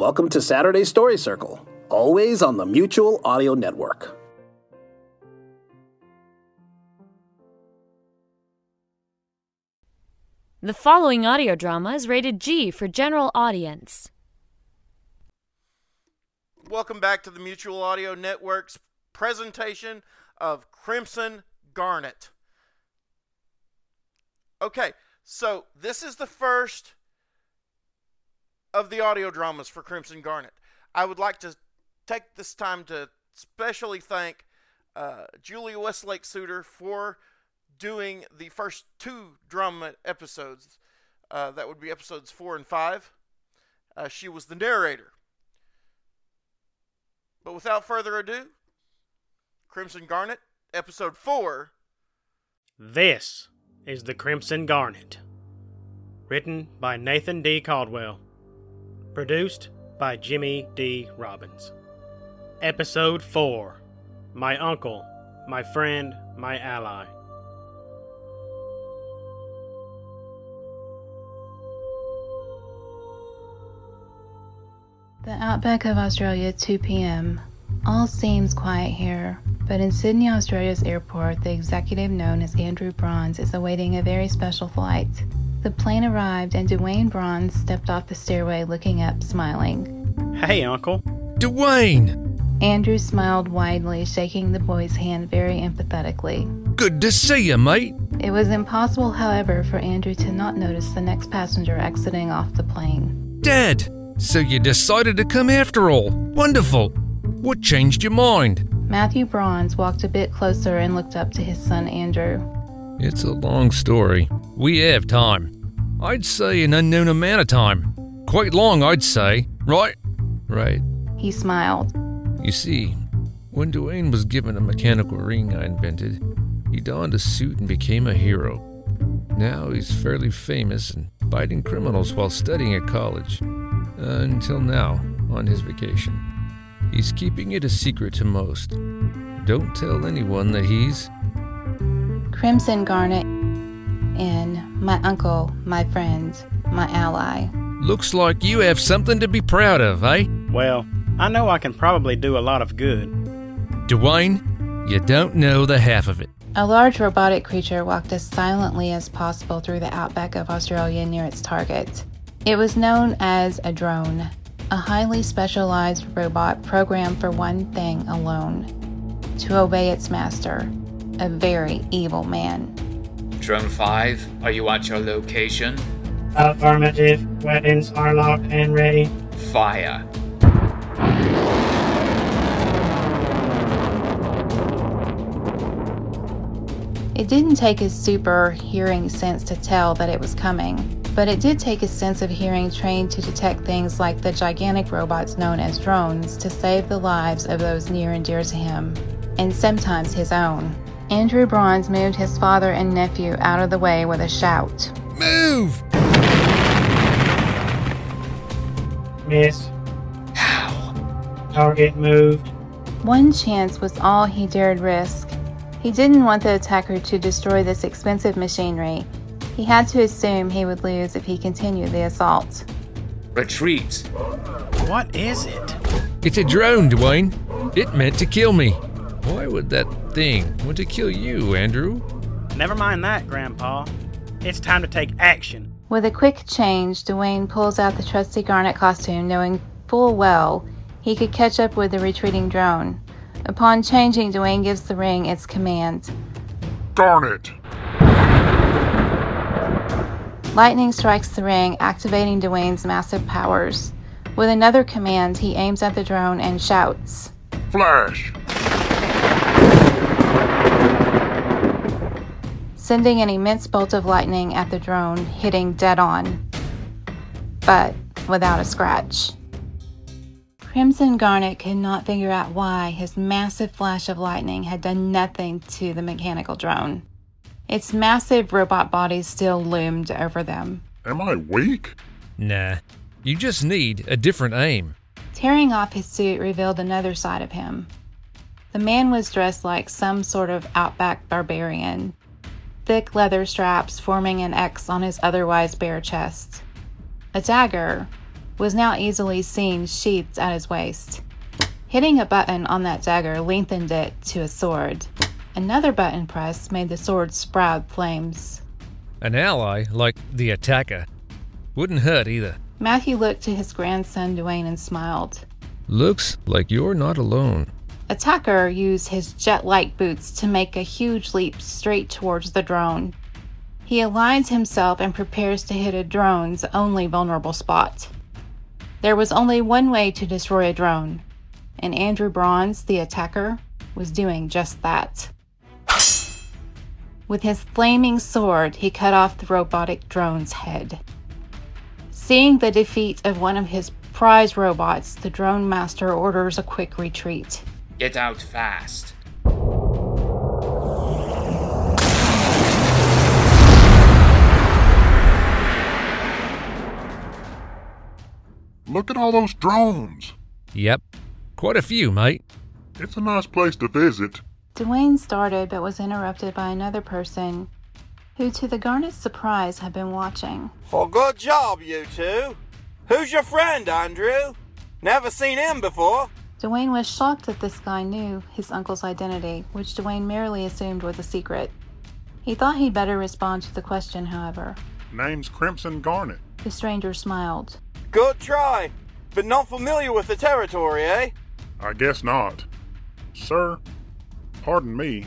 Welcome to Saturday Story Circle, always on the Mutual Audio Network. The following audio drama is rated G for general audience. Welcome back to the Mutual Audio Network's presentation of Crimson Garnet. Okay, so this is the first of the audio dramas for Crimson Garnet. I would like to take this time to specially thank uh, Julia Westlake Sooter for doing the first two drama episodes. Uh, that would be episodes four and five. Uh, she was the narrator. But without further ado, Crimson Garnet, episode four. This is The Crimson Garnet. Written by Nathan D. Caldwell. Produced by Jimmy D. Robbins. Episode 4 My Uncle, My Friend, My Ally. The outback of Australia, 2 p.m. All seems quiet here, but in Sydney, Australia's airport, the executive known as Andrew Bronze is awaiting a very special flight. The plane arrived, and Duane Bronze stepped off the stairway looking up, smiling. Hey, Uncle. Duane! Andrew smiled widely, shaking the boy's hand very empathetically. Good to see you, mate. It was impossible, however, for Andrew to not notice the next passenger exiting off the plane. Dad! So you decided to come after all. Wonderful. What changed your mind? Matthew Bronze walked a bit closer and looked up to his son Andrew. It's a long story. We have time. I'd say an unknown amount of time. Quite long, I'd say. Right? Right. He smiled. You see, when Duane was given a mechanical ring I invented, he donned a suit and became a hero. Now he's fairly famous and biting criminals while studying at college. Uh, until now, on his vacation. He's keeping it a secret to most. Don't tell anyone that he's. Crimson Garnet and my uncle, my friend, my ally. Looks like you have something to be proud of, eh? Well, I know I can probably do a lot of good. Duane, you don't know the half of it. A large robotic creature walked as silently as possible through the outback of Australia near its target. It was known as a drone, a highly specialized robot programmed for one thing alone to obey its master, a very evil man. Drone 5, are you at your location? Affirmative. Weapons are locked and ready. Fire. It didn't take his super hearing sense to tell that it was coming, but it did take his sense of hearing trained to detect things like the gigantic robots known as drones to save the lives of those near and dear to him, and sometimes his own. Andrew Bronze moved his father and nephew out of the way with a shout. Move! Miss. How? Target moved. One chance was all he dared risk. He didn't want the attacker to destroy this expensive machinery. He had to assume he would lose if he continued the assault. Retreat. What is it? It's a drone, Duane. It meant to kill me. Why would that thing want to kill you, Andrew? Never mind that, Grandpa. It's time to take action. With a quick change, Duane pulls out the trusty garnet costume, knowing full well he could catch up with the retreating drone. Upon changing, Duane gives the ring its command. Garnet. Lightning strikes the ring, activating Duane's massive powers. With another command, he aims at the drone and shouts. Flash. Sending an immense bolt of lightning at the drone, hitting dead on. But without a scratch. Crimson Garnet could not figure out why his massive flash of lightning had done nothing to the mechanical drone. Its massive robot body still loomed over them. Am I weak? Nah, you just need a different aim. Tearing off his suit revealed another side of him. The man was dressed like some sort of outback barbarian, thick leather straps forming an X on his otherwise bare chest. A dagger was now easily seen sheathed at his waist. Hitting a button on that dagger lengthened it to a sword. Another button press made the sword sprout flames. An ally like the attacker wouldn't hurt either. Matthew looked to his grandson Duane and smiled. Looks like you're not alone. Attacker used his jet like boots to make a huge leap straight towards the drone. He aligns himself and prepares to hit a drone's only vulnerable spot. There was only one way to destroy a drone, and Andrew Bronze, the attacker, was doing just that. With his flaming sword, he cut off the robotic drone's head. Seeing the defeat of one of his prize robots, the drone master orders a quick retreat. Get out fast. Look at all those drones. Yep, quite a few, mate. It's a nice place to visit. Duane started but was interrupted by another person who, to the Garnet's surprise, had been watching. Well, good job, you two. Who's your friend, Andrew? Never seen him before. Duane was shocked that this guy knew his uncle's identity, which Duane merely assumed was a secret. He thought he'd better respond to the question, however. Name's Crimson Garnet. The stranger smiled. Good try, but not familiar with the territory, eh? I guess not. Sir, pardon me,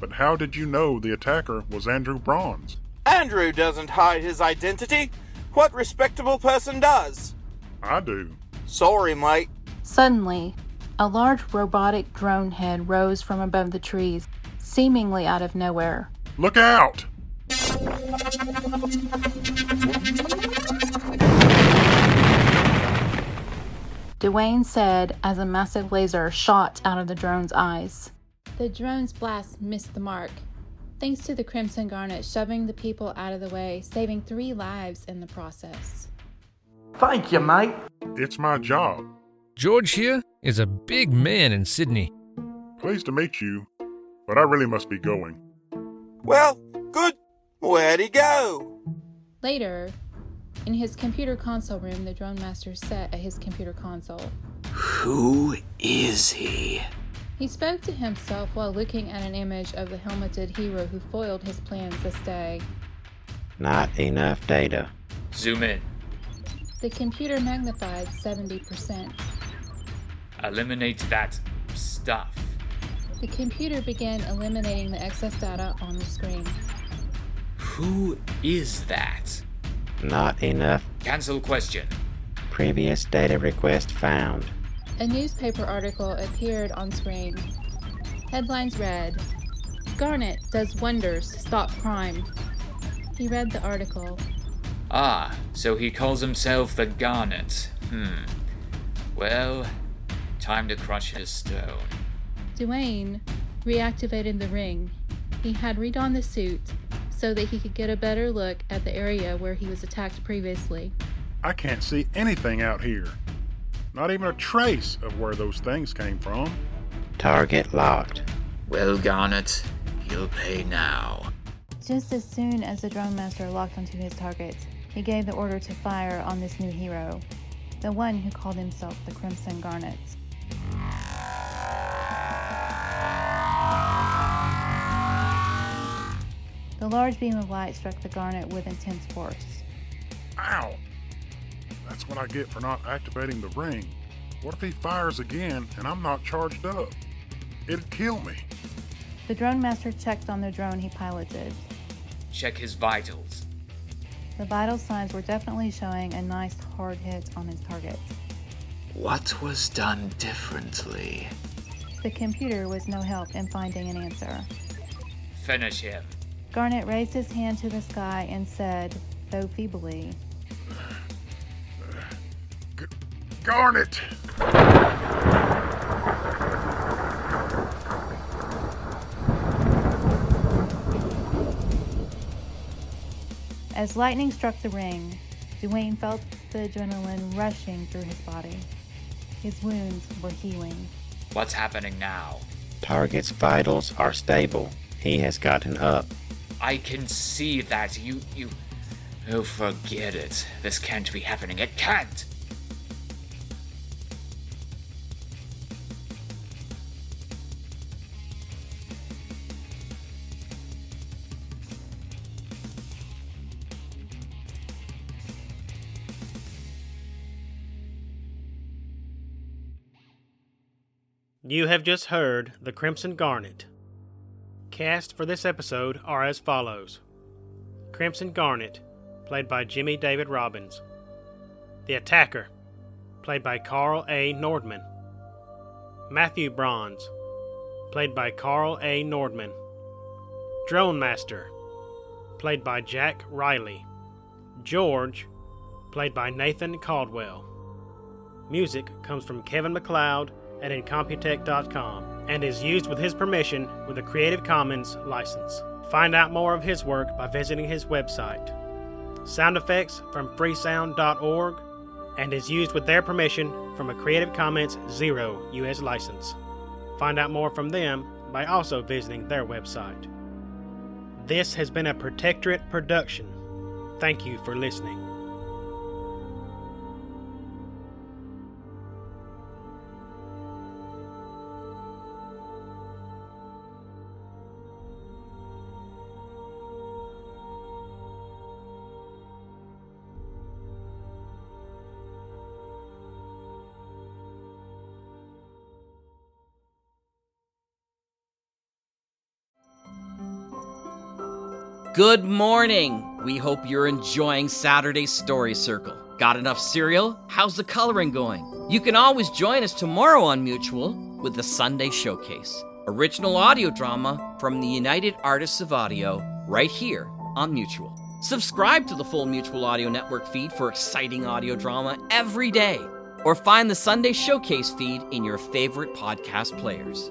but how did you know the attacker was Andrew Bronze? Andrew doesn't hide his identity. What respectable person does? I do. Sorry, mate. Suddenly, a large robotic drone head rose from above the trees, seemingly out of nowhere. Look out! Duane said as a massive laser shot out of the drone's eyes. The drone's blast missed the mark, thanks to the Crimson Garnet shoving the people out of the way, saving three lives in the process. Thank you, mate. It's my job. George here is a big man in Sydney. Pleased to meet you, but I really must be going. Well, good. Where'd he go? Later, in his computer console room, the drone master sat at his computer console. Who is he? He spoke to himself while looking at an image of the helmeted hero who foiled his plans this day. Not enough data. Zoom in. The computer magnified 70%. Eliminate that stuff. The computer began eliminating the excess data on the screen. Who is that? Not enough. Cancel question. Previous data request found. A newspaper article appeared on screen. Headlines read Garnet does wonders to stop crime. He read the article. Ah, so he calls himself the Garnet. Hmm. Well, time to crush his stone. Duane reactivated the ring. He had redonned the suit so that he could get a better look at the area where he was attacked previously. I can't see anything out here. Not even a trace of where those things came from. Target locked. Well, Garnet, you'll pay now. Just as soon as the drone master locked onto his target, he gave the order to fire on this new hero, the one who called himself the Crimson Garnet. The large beam of light struck the garnet with intense force. Ow! That's what I get for not activating the ring. What if he fires again and I'm not charged up? It'd kill me. The drone master checked on the drone he piloted. Check his vitals. The vital signs were definitely showing a nice hard hit on his target. What was done differently? The computer was no help in finding an answer. Finish him. Garnet raised his hand to the sky and said, though feebly, Garnet! As lightning struck the ring, Duane felt the adrenaline rushing through his body. His wounds were healing. What's happening now? Target's vitals are stable. He has gotten up. I can see that. You, you. Oh, forget it. This can't be happening. It can't! You have just heard The Crimson Garnet. Cast for this episode are as follows Crimson Garnet, played by Jimmy David Robbins. The Attacker, played by Karl A. Nordman. Matthew Bronze, played by Karl A. Nordman. Drone Master, played by Jack Riley. George, played by Nathan Caldwell. Music comes from Kevin MacLeod at Incompetech.com and is used with his permission with a Creative Commons license. Find out more of his work by visiting his website. Sound effects from freesound.org and is used with their permission from a Creative Commons Zero US license. Find out more from them by also visiting their website. This has been a Protectorate production. Thank you for listening. Good morning! We hope you're enjoying Saturday's Story Circle. Got enough cereal? How's the coloring going? You can always join us tomorrow on Mutual with the Sunday Showcase, original audio drama from the United Artists of Audio, right here on Mutual. Subscribe to the full Mutual Audio Network feed for exciting audio drama every day, or find the Sunday Showcase feed in your favorite podcast players.